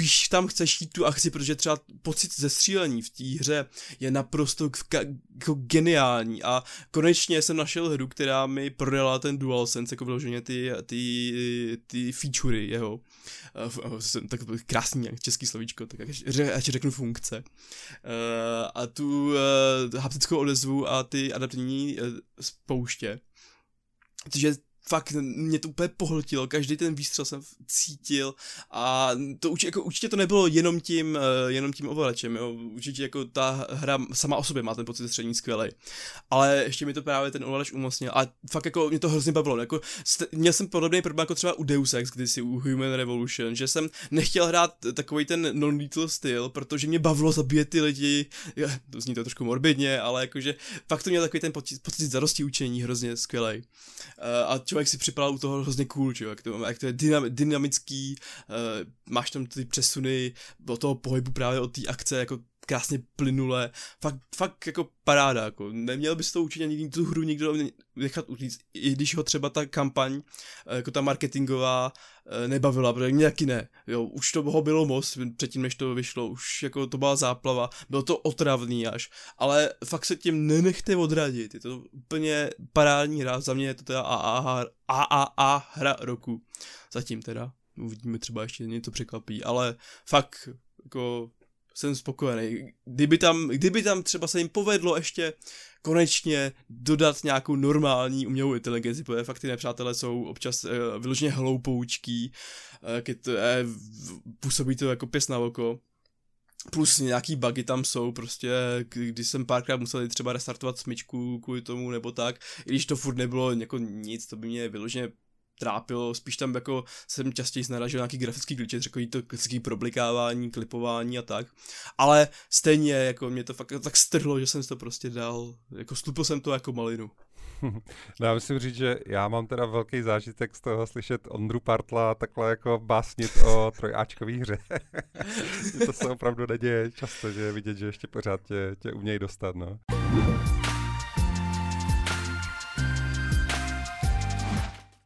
spíš tam chceš jít tu akci, protože třeba pocit ze střílení v té hře je naprosto jako geniální a konečně jsem našel hru, která mi prodala ten DualSense, jako vyloženě ty, ty, ty featurey jeho. Eh, tak krásný český slovíčko, tak ať řeknu funkce. Eh, a tu eh, haptickou odezvu a ty adaptivní spouště. Což fakt mě to úplně pohltilo, každý ten výstřel jsem cítil a to určitě, jako, určitě to nebylo jenom tím, uh, jenom tím ovladačem, jo, určitě jako ta hra sama o sobě má ten pocit střední skvělý, ale ještě mi to právě ten ovladač umocnil a fakt jako mě to hrozně bavilo, jako st- měl jsem podobný problém jako třeba u Deus Ex, kdysi u Human Revolution, že jsem nechtěl hrát takový ten non-lethal styl, protože mě bavilo zabíjet ty lidi, to zní to trošku morbidně, ale jakože fakt to měl takový ten pocit, pocit zarosti učení hrozně skvělý. Uh, a člověk si připadal u toho hrozně cool, že? Jak, to, jak to je dynam, dynamický, uh, máš tam ty přesuny do toho pohybu právě od té akce, jako krásně plynule, fakt, fakt jako paráda, jako. Neměl bys to určitě ani tu hru nikdo nechat utíct, i když ho třeba ta kampaň, eh, jako ta marketingová, eh, nebavila, protože mě taky ne, jo, už to ho bylo moc, předtím než to vyšlo, už jako to byla záplava, bylo to otravný až, ale fakt se tím nenechte odradit, je to úplně parádní hra, za mě je to teda AAA, AAA hra roku, zatím teda, uvidíme třeba ještě něco překvapí, ale fakt jako jsem spokojený. Kdyby tam, kdyby tam třeba se jim povedlo ještě konečně dodat nějakou normální umělou inteligenci, protože fakt ty nepřátelé jsou občas uh, vyloženě hloupoučký, uh, to, uh, působí to jako pěs na oko. Plus nějaký bugy tam jsou, prostě, když jsem párkrát musel třeba restartovat smyčku kvůli tomu nebo tak, i když to furt nebylo jako nic, to by mě vyloženě trápilo, spíš tam jako jsem častěji naražil nějaký grafický glitch, řekl to klasický problikávání, klipování a tak, ale stejně jako mě to fakt tak strhlo, že jsem to prostě dal, jako stupil jsem to jako malinu. [laughs] No já musím říct, že já mám teda velký zážitek z toho slyšet Ondru Partla takhle jako básnit o [laughs] trojáčkový hře. [laughs] to se opravdu neděje často, že je vidět, že ještě pořád tě, tě umějí dostat, no.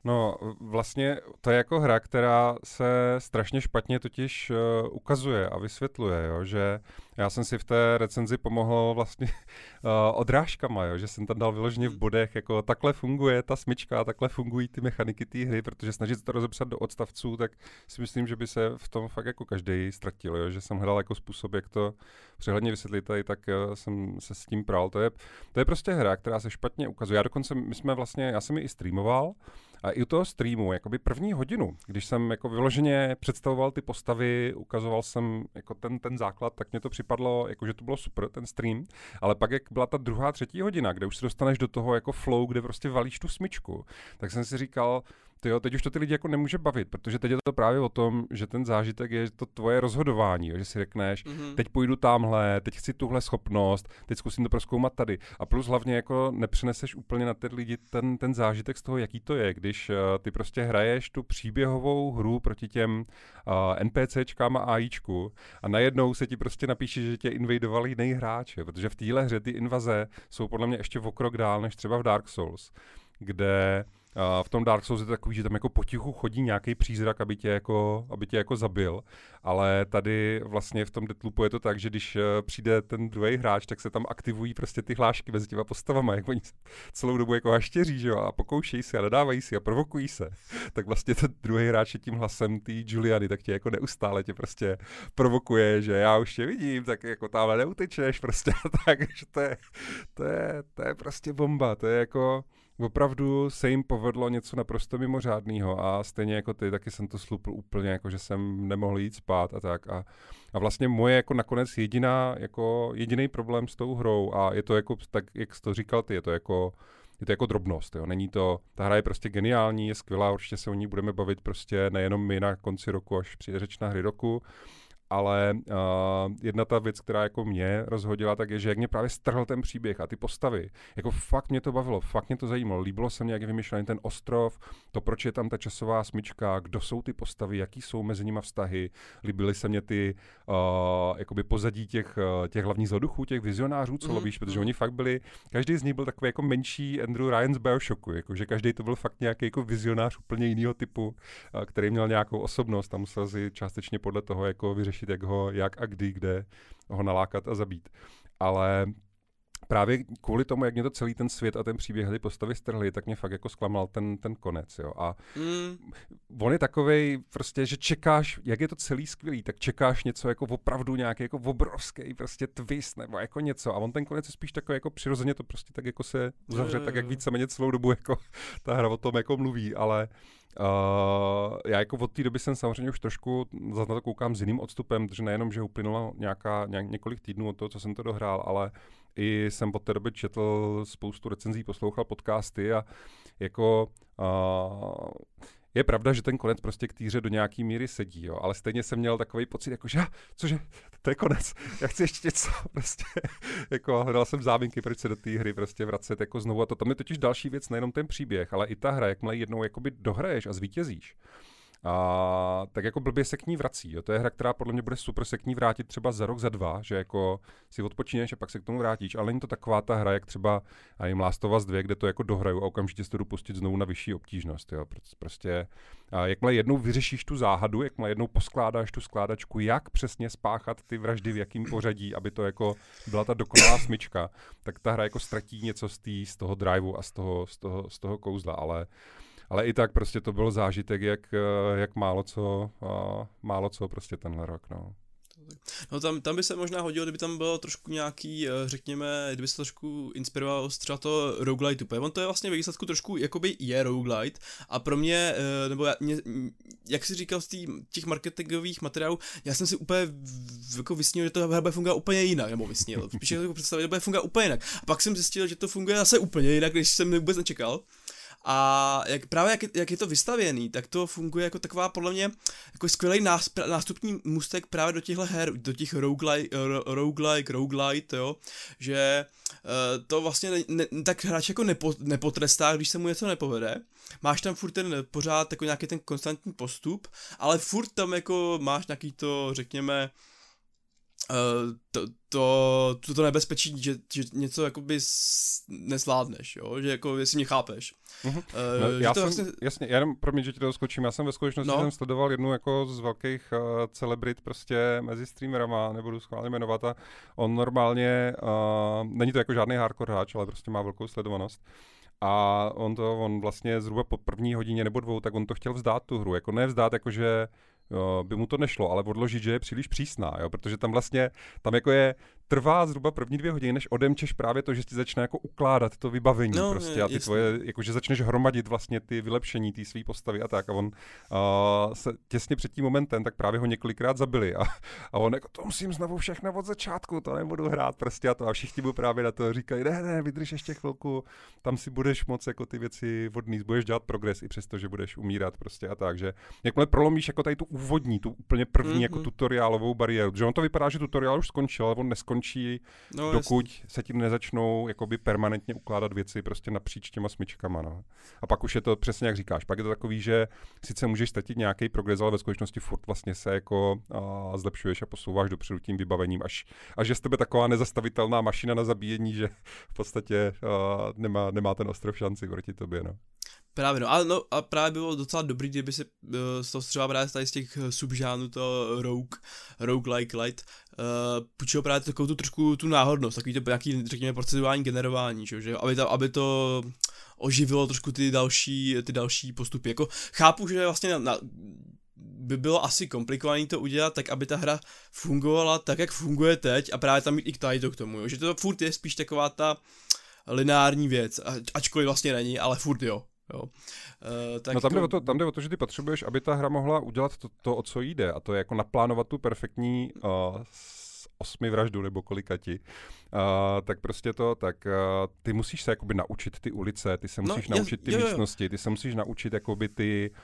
No, vlastně to je jako hra, která se strašně špatně totiž uh, ukazuje a vysvětluje, jo, že já jsem si v té recenzi pomohl vlastně uh, [laughs] odrážkama, jo, že jsem tam dal vyloženě v bodech, jako takhle funguje ta smyčka, takhle fungují ty mechaniky té hry, protože snažit se to rozepsat do odstavců, tak si myslím, že by se v tom fakt jako každý ztratil, jo, že jsem hledal jako způsob, jak to přehledně vysvětlit, tady, tak uh, jsem se s tím pral. To je, to je prostě hra, která se špatně ukazuje. Já dokonce, my jsme vlastně, já jsem ji i streamoval, a i u toho streamu, jakoby první hodinu, když jsem jako vyloženě představoval ty postavy, ukazoval jsem jako ten, ten základ, tak mě to připadlo, jako že to bylo super, ten stream, ale pak jak byla ta druhá, třetí hodina, kde už se dostaneš do toho jako flow, kde prostě valíš tu smyčku, tak jsem si říkal, tyjo, teď už to ty lidi jako nemůže bavit, protože teď je to právě o tom, že ten zážitek je to tvoje rozhodování, jo, že si řekneš, mm-hmm. teď půjdu tamhle, teď chci tuhle schopnost, teď zkusím to proskoumat tady. A plus hlavně jako nepřeneseš úplně na ty lidi ten, ten zážitek z toho, jaký to je, když uh, ty prostě hraješ tu příběhovou hru proti těm uh, NPCčkám a AIčku a najednou se ti prostě napíše, že tě invadovali jiný hráč, protože v téhle hře ty invaze jsou podle mě ještě o krok dál než třeba v Dark Souls, kde v tom Dark Souls je to takový, že tam jako potichu chodí nějaký přízrak, aby tě jako, aby tě jako zabil, ale tady vlastně v tom Deathloopu je to tak, že když eh, přijde ten druhý hráč, tak se tam aktivují prostě ty hlášky mezi těma postavama, [laughs] jak oni celou dobu jako haštěří, že jo, a pokoušejí se a nadávají si a provokují se, [laughs] tak vlastně ten druhý hráč je tím hlasem té Juliany, tak tě jako neustále tě prostě provokuje, že já už tě vidím, tak jako tamhle neutečeš prostě, [laughs] tak, že to je, to je, to je prostě bomba, to je jako, opravdu se jim povedlo něco naprosto mimořádného a stejně jako ty, taky jsem to slupl úplně, jako že jsem nemohl jít spát a tak a, a vlastně moje jako nakonec jediná, jako jediný problém s tou hrou a je to jako, tak jak jsi to říkal ty, je to jako je to jako drobnost, jo. Není to, ta hra je prostě geniální, je skvělá, určitě se o ní budeme bavit prostě nejenom my na konci roku, až přijde řeč na hry roku, ale uh, jedna ta věc, která jako mě rozhodila, tak je, že jak mě právě strhl ten příběh a ty postavy, jako fakt mě to bavilo, fakt mě to zajímalo, líbilo se mi, jak je vymyšlený ten ostrov, to, proč je tam ta časová smyčka, kdo jsou ty postavy, jaký jsou mezi nimi vztahy, líbily se mě ty uh, jakoby pozadí těch, uh, těch hlavních zloduchů, těch vizionářů, co mm. lobíš, protože oni fakt byli, každý z nich byl takový jako menší Andrew Ryan z Bioshocku, jako, že každý to byl fakt nějaký jako vizionář úplně jiného typu, který měl nějakou osobnost a musel si částečně podle toho jako vyřešit řešit, jak ho, jak a kdy, kde ho nalákat a zabít. Ale právě kvůli tomu, jak mě to celý ten svět a ten příběh ty postavy strhly, tak mě fakt jako zklamal ten, ten konec, jo. A mm. on je takovej prostě, že čekáš, jak je to celý skvělý, tak čekáš něco jako opravdu nějaký jako obrovský prostě twist nebo jako něco. A on ten konec je spíš takový jako přirozeně to prostě tak jako se uzavře, tak jak víceméně celou dobu jako ta hra o tom jako mluví, ale Uh, já jako od té doby jsem samozřejmě už trošku za to koukám s jiným odstupem, protože nejenom, že uplynulo nějaká, nějak, několik týdnů od toho, co jsem to dohrál, ale i jsem po té době četl spoustu recenzí, poslouchal podcasty a jako uh, je pravda, že ten konec prostě k týře do nějaký míry sedí, jo, ale stejně jsem měl takový pocit, jako že, cože, to je konec, já chci ještě něco, [laughs] prostě, jako hledal jsem záminky, proč se do té hry prostě vracet jako znovu a to, tam je totiž další věc, nejenom ten příběh, ale i ta hra, jakmile jednou jakoby dohraješ a zvítězíš, a tak jako blbě se k ní vrací. Jo. To je hra, která podle mě bude super se k ní vrátit třeba za rok, za dva, že jako si odpočíneš a pak se k tomu vrátíš. Ale není to taková ta hra, jak třeba a jim Last of Us 2, kde to jako dohraju a okamžitě se to jdu pustit znovu na vyšší obtížnost. Jo. Prostě a jakmile jednou vyřešíš tu záhadu, jakmile jednou poskládáš tu skládačku, jak přesně spáchat ty vraždy, v jakém pořadí, aby to jako byla ta dokonalá smyčka, tak ta hra jako ztratí něco z, tý, z toho driveu a z toho, z toho, z toho kouzla. Ale ale i tak prostě to byl zážitek, jak, eh, jak málo co, málo co prostě tenhle rok, no. No tam, tam by se možná hodilo, kdyby tam bylo trošku nějaký, eh, řekněme, kdyby se trošku inspiroval z třeba to roguelite úplně. On to je vlastně ve výsledku trošku, jakoby je roguelite a pro mě, nebo já, mě, jak jsi říkal z tý, těch marketingových materiálů, já jsem si úplně jako vysnil, že to bude fungovat úplně jinak, nebo vysnil. Spíš jako představit, že bude fungovat úplně jinak. A pak jsem zjistil, že to funguje zase úplně jinak, když jsem vůbec nečekal. A jak, právě jak, jak je to vystavěný, tak to funguje jako taková podle mě jako skvělý nástupní můstek právě do těchto her, do těch roguelike, roguelike roguelite, jo, že uh, to vlastně ne, ne, tak hráč jako nepo, nepotrestá, když se mu něco nepovede. Máš tam furt ten pořád jako nějaký ten konstantní postup, ale furt tam jako máš nějaký to, řekněme, to, to, to, to nebezpečí, že, že něco jakoby nesládneš, jo? že jako jestli mě chápeš. Uh-huh. Uh, no, já jsem, vlastně... jasně, já jenom, promiň, že ti to skočím, já jsem ve skutečnosti no. jsem sledoval jednu jako z velkých uh, celebrit prostě mezi streamerama, nebudu schválně jmenovat a on normálně, uh, není to jako žádný hardcore hráč, ale prostě má velkou sledovanost. A on to, on vlastně zhruba po první hodině nebo dvou, tak on to chtěl vzdát tu hru. Jako ne vzdát, jakože by mu to nešlo, ale odložit, že je příliš přísná, jo, protože tam vlastně, tam jako je, trvá zhruba první dvě hodiny, než odemčeš právě to, že ti začne jako ukládat to vybavení no, prostě a ty jasný. tvoje, jakože začneš hromadit vlastně ty vylepšení té své postavy a tak a on uh, se těsně před tím momentem, tak právě ho několikrát zabili a, a on jako to musím znovu všechno od začátku, to nebudu hrát prostě a to a všichni mu právě na to říkají, ne, ne, vydrž ještě chvilku, tam si budeš moc jako ty věci vodný, budeš dělat progres i přesto, že budeš umírat prostě a tak, že jakmile prolomíš jako tady tu úvodní, tu úplně první mm-hmm. jako tutoriálovou bariéru, že on to vypadá, že tutoriál už skončil, ale on neskončí, no, dokud jasný. se tím nezačnou jakoby permanentně ukládat věci prostě napříč těma smyčkama. No. A pak už je to přesně jak říkáš, pak je to takový, že sice můžeš ztratit nějaký progres, ale ve skutečnosti furt vlastně se jako a, zlepšuješ a posouváš dopředu tím vybavením, až, až je z tebe taková nezastavitelná mašina na zabíjení, že v podstatě a, nemá, nemá ten ostrov šanci proti tobě. No. Právě no. A, no, a právě bylo docela dobrý, kdyby se uh, z toho třeba právě tady z těch subžánů to rogue, rogue like light uh, půjčilo právě takovou tu trošku tu náhodnost, takový to nějaký, řekněme, procedurální generování, že, aby, to, aby to oživilo trošku ty další, ty další postupy. Jako chápu, že vlastně na, na, by bylo asi komplikované to udělat tak, aby ta hra fungovala tak, jak funguje teď a právě tam mít i to k tomu, jo? že to furt je spíš taková ta lineární věc, ačkoliv vlastně není, ale furt jo. Jo. Uh, tak no tam, to... jde o to, tam jde o to, že ty potřebuješ, aby ta hra mohla udělat to, to o co jde, a to je jako naplánovat tu perfektní uh, osmi vraždu nebo kolikati, uh, tak prostě to, tak uh, ty musíš se jakoby naučit ty ulice, ty se no, musíš no, naučit ty jo, jo. místnosti, ty se musíš naučit jakoby ty uh,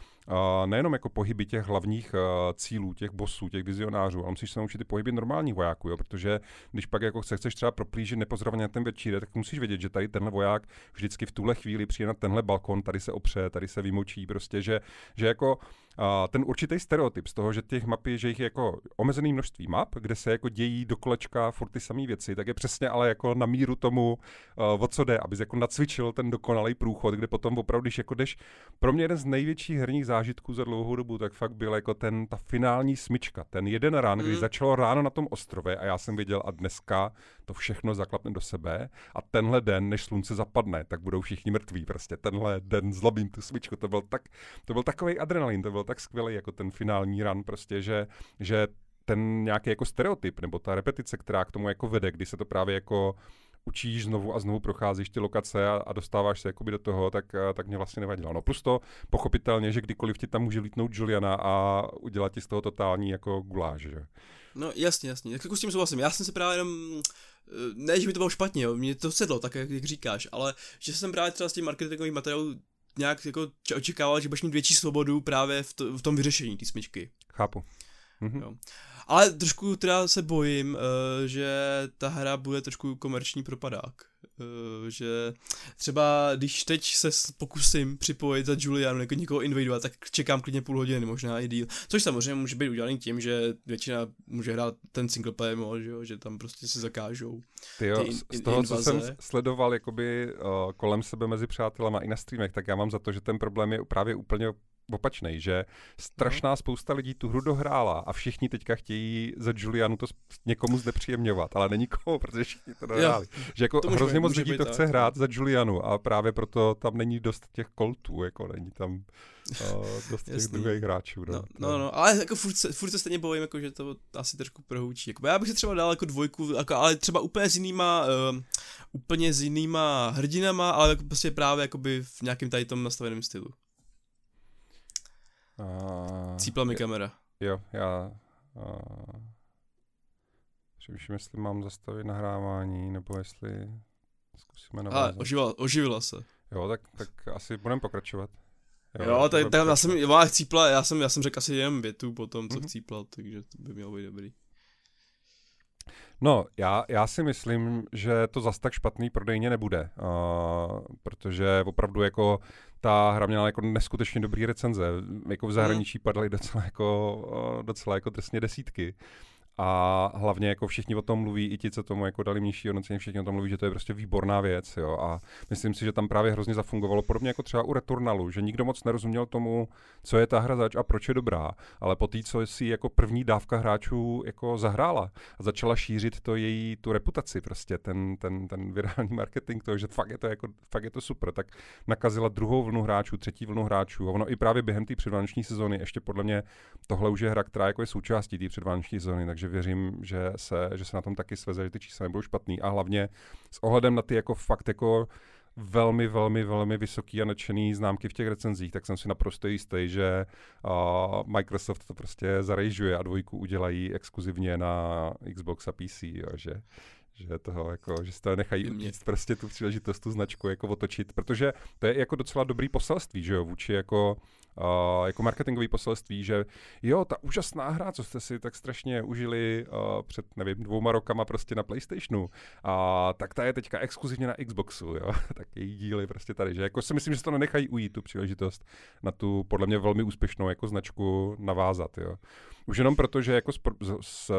nejenom jako pohyby těch hlavních uh, cílů, těch bosů, těch vizionářů, ale musíš se naučit ty pohyby normálních vojáků, jo, protože když pak jako chceš třeba proplížit nepozorovaně ten večír, tak musíš vědět, že tady tenhle voják vždycky v tuhle chvíli přijde na tenhle balkon, tady se opře, tady se vymočí, prostě, že, že jako uh, ten určitý stereotyp z toho, že těch mapy, že jich je jako omezený množství map, kde se jako dějí do kolečka furt ty samé věci, tak je přesně ale jako na míru tomu, uh, o co jde, abys jako nacvičil ten dokonalý průchod, kde potom opravdu, když jako jdeš, pro mě jeden z největších herních zážitků za dlouhou dobu, tak fakt byl jako ten, ta finální smyčka, ten jeden rán, mm. kdy začalo ráno na tom ostrově a já jsem viděl a dneska to všechno zaklapne do sebe a tenhle den, než slunce zapadne, tak budou všichni mrtví prostě. Tenhle den zlobím tu smyčku, to byl, tak, to byl takový adrenalin, to byl tak skvělý jako ten finální run prostě, že, že ten nějaký jako stereotyp, nebo ta repetice, která k tomu jako vede, kdy se to právě jako učíš znovu a znovu procházíš ty lokace a, a dostáváš se jakoby do toho, tak, tak mě vlastně nevadilo. No plus to pochopitelně, že kdykoliv ti tam může lítnout Juliana a udělat ti z toho totální jako guláž, že? No jasně, jasně, tak jako s tím souhlasím. Já jsem se právě jenom eh, ne, že mi to bylo špatně, jo, mě to sedlo, tak jak, říkáš, ale že jsem právě třeba s tím marketingovým materiálem nějak jako očekával, že budeš mít větší svobodu právě v, to, v tom vyřešení té smyčky. Chápu. Mhm. Jo. Ale trošku teda se bojím, uh, že ta hra bude trošku komerční propadák. Uh, že třeba když teď se pokusím připojit za Julianu, jako někoho invadovat, tak čekám klidně půl hodiny, možná i díl. Což samozřejmě může být udělaný tím, že většina může hrát ten single player mode, že, že tam prostě se zakážou. Ty jo, in, in, z toho, invaze. co jsem sledoval jakoby uh, kolem sebe mezi přátelama i na streamech, tak já mám za to, že ten problém je právě úplně opačný, že strašná spousta lidí tu hru dohrála a všichni teďka chtějí za Julianu to někomu znepříjemňovat, ale není koho, protože všichni to dohráli. Jo, že jako to hrozně moc lidí to chce tak, hrát za Julianu a právě proto tam není dost těch koltů, jako není tam uh, [laughs] dost těch druhých hráčů. No, no, no, no, ale jako furt se, furt se stejně bojím, jako, že to asi trošku prohoučí. Jako, já bych se třeba dal jako dvojku, jako, ale třeba úplně s jinýma, uh, úplně s jinýma hrdinama, ale jako prostě právě jakoby v nějakém tady tom nastaveném stylu. Uh, Cípla mi kamera. Jo, já uh, přemýšlím, jestli mám zastavit nahrávání, nebo jestli zkusíme navázat. Ale oživila, oživila se. Jo, tak, tak asi budeme pokračovat. Jo, jo tak, tak já jsem, já chcípla, já jsem, já jsem řekl asi jen větu po tom, co mm-hmm. chcípla, takže to by mělo být dobrý. No, já, já si myslím, že to zas tak špatný prodejně nebude, uh, protože opravdu jako ta hra měla jako neskutečně dobrý recenze, jako v zahraničí hmm. padaly docela jako, docela jako trestně desítky. A hlavně jako všichni o tom mluví, i ti, co tomu jako dali nižší hodnocení, všichni o tom mluví, že to je prostě výborná věc. Jo. A myslím si, že tam právě hrozně zafungovalo, podobně jako třeba u Returnalu, že nikdo moc nerozuměl tomu, co je ta hra zač a proč je dobrá. Ale po té, co si jako první dávka hráčů jako zahrála a začala šířit to její tu reputaci, prostě ten, ten, ten virální marketing, to, že fakt je to, jako, fakt je to super, tak nakazila druhou vlnu hráčů, třetí vlnu hráčů. A ono i právě během té předvánoční sezóny, ještě podle mě tohle už je hra, která jako je součástí té předvánoční sezóny, takže věřím, že se, že se na tom taky sveze, že ty čísla nebudou špatný. A hlavně s ohledem na ty jako fakt jako velmi, velmi, velmi vysoký a nadšený známky v těch recenzích, tak jsem si naprosto jistý, že uh, Microsoft to prostě zarejžuje a dvojku udělají exkluzivně na Xbox a PC, jo, že že toho jako, že si to nechají utíct prostě tu příležitost, tu značku jako otočit, protože to je jako docela dobrý poselství, že jo, vůči jako uh, jako marketingový poselství, že jo, ta úžasná hra, co jste si tak strašně užili uh, před, nevím, dvouma rokama prostě na PlayStationu, uh, tak ta je teďka exkluzivně na Xboxu, jo, [laughs] tak její díly prostě tady, že jako si myslím, že se to nenechají ujít, tu příležitost na tu podle mě velmi úspěšnou jako značku navázat, jo. Už jenom proto, že jako z, z, z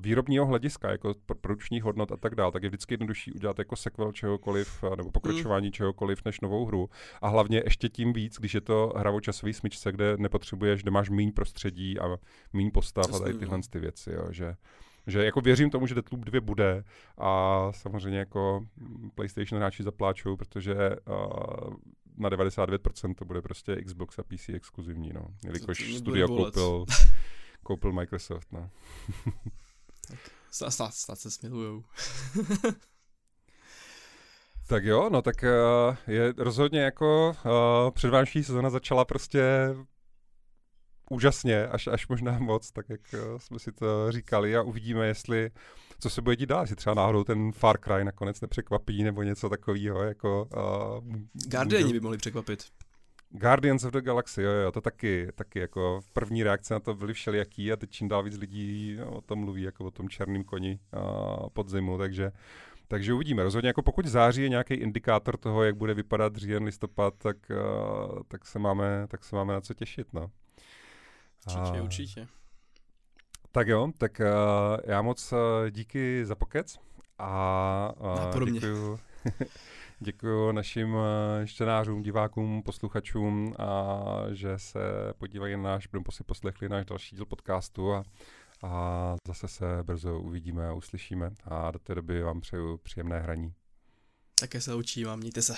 výrobního hlediska, jako produčních hodnot a tak dále, tak je vždycky jednodušší udělat jako sequel čehokoliv nebo pokračování mm. čehokoliv než novou hru. A hlavně ještě tím víc, když je to hravočasový smyčce, kde nepotřebuješ, kde máš méně prostředí a méně postav a tady tyhle no. ty věci, jo, že že jako věřím tomu, že Deathloop 2 bude a samozřejmě jako PlayStation hráči zapláčou, protože uh, na 99% to bude prostě Xbox a PC exkluzivní, no. Jelikož studio koupil [laughs] koupil Microsoft, no. [laughs] snad, snad se smilujou. [laughs] tak jo, no tak uh, je rozhodně jako uh, předvánoční sezona začala prostě úžasně, až, až možná moc, tak jak uh, jsme si to říkali a uvidíme, jestli co se bude dít dál, jestli třeba náhodou ten Far Cry nakonec nepřekvapí nebo něco takového. Jako, uh, Guardiani by mohli překvapit. Guardians of the Galaxy, jo, jo, to taky, taky jako první reakce na to byly všelijaký a teď čím dál víc lidí o tom mluví, jako o tom černém koni uh, podzimu, takže takže uvidíme. Rozhodně jako pokud září je nějaký indikátor toho, jak bude vypadat říjen, listopad, tak, uh, tak, se máme, tak se máme na co těšit. No. Určitě, uh, určitě. Tak jo, tak uh, já moc uh, díky za pokec a uh, děkuji. [laughs] Děkuji našim eh, čtenářům, divákům, posluchačům, a že se podívají na náš, budou si poslechli náš další díl podcastu a, a zase se brzo uvidíme a uslyšíme a do té doby vám přeju příjemné hraní. Také se učím vám, mějte se.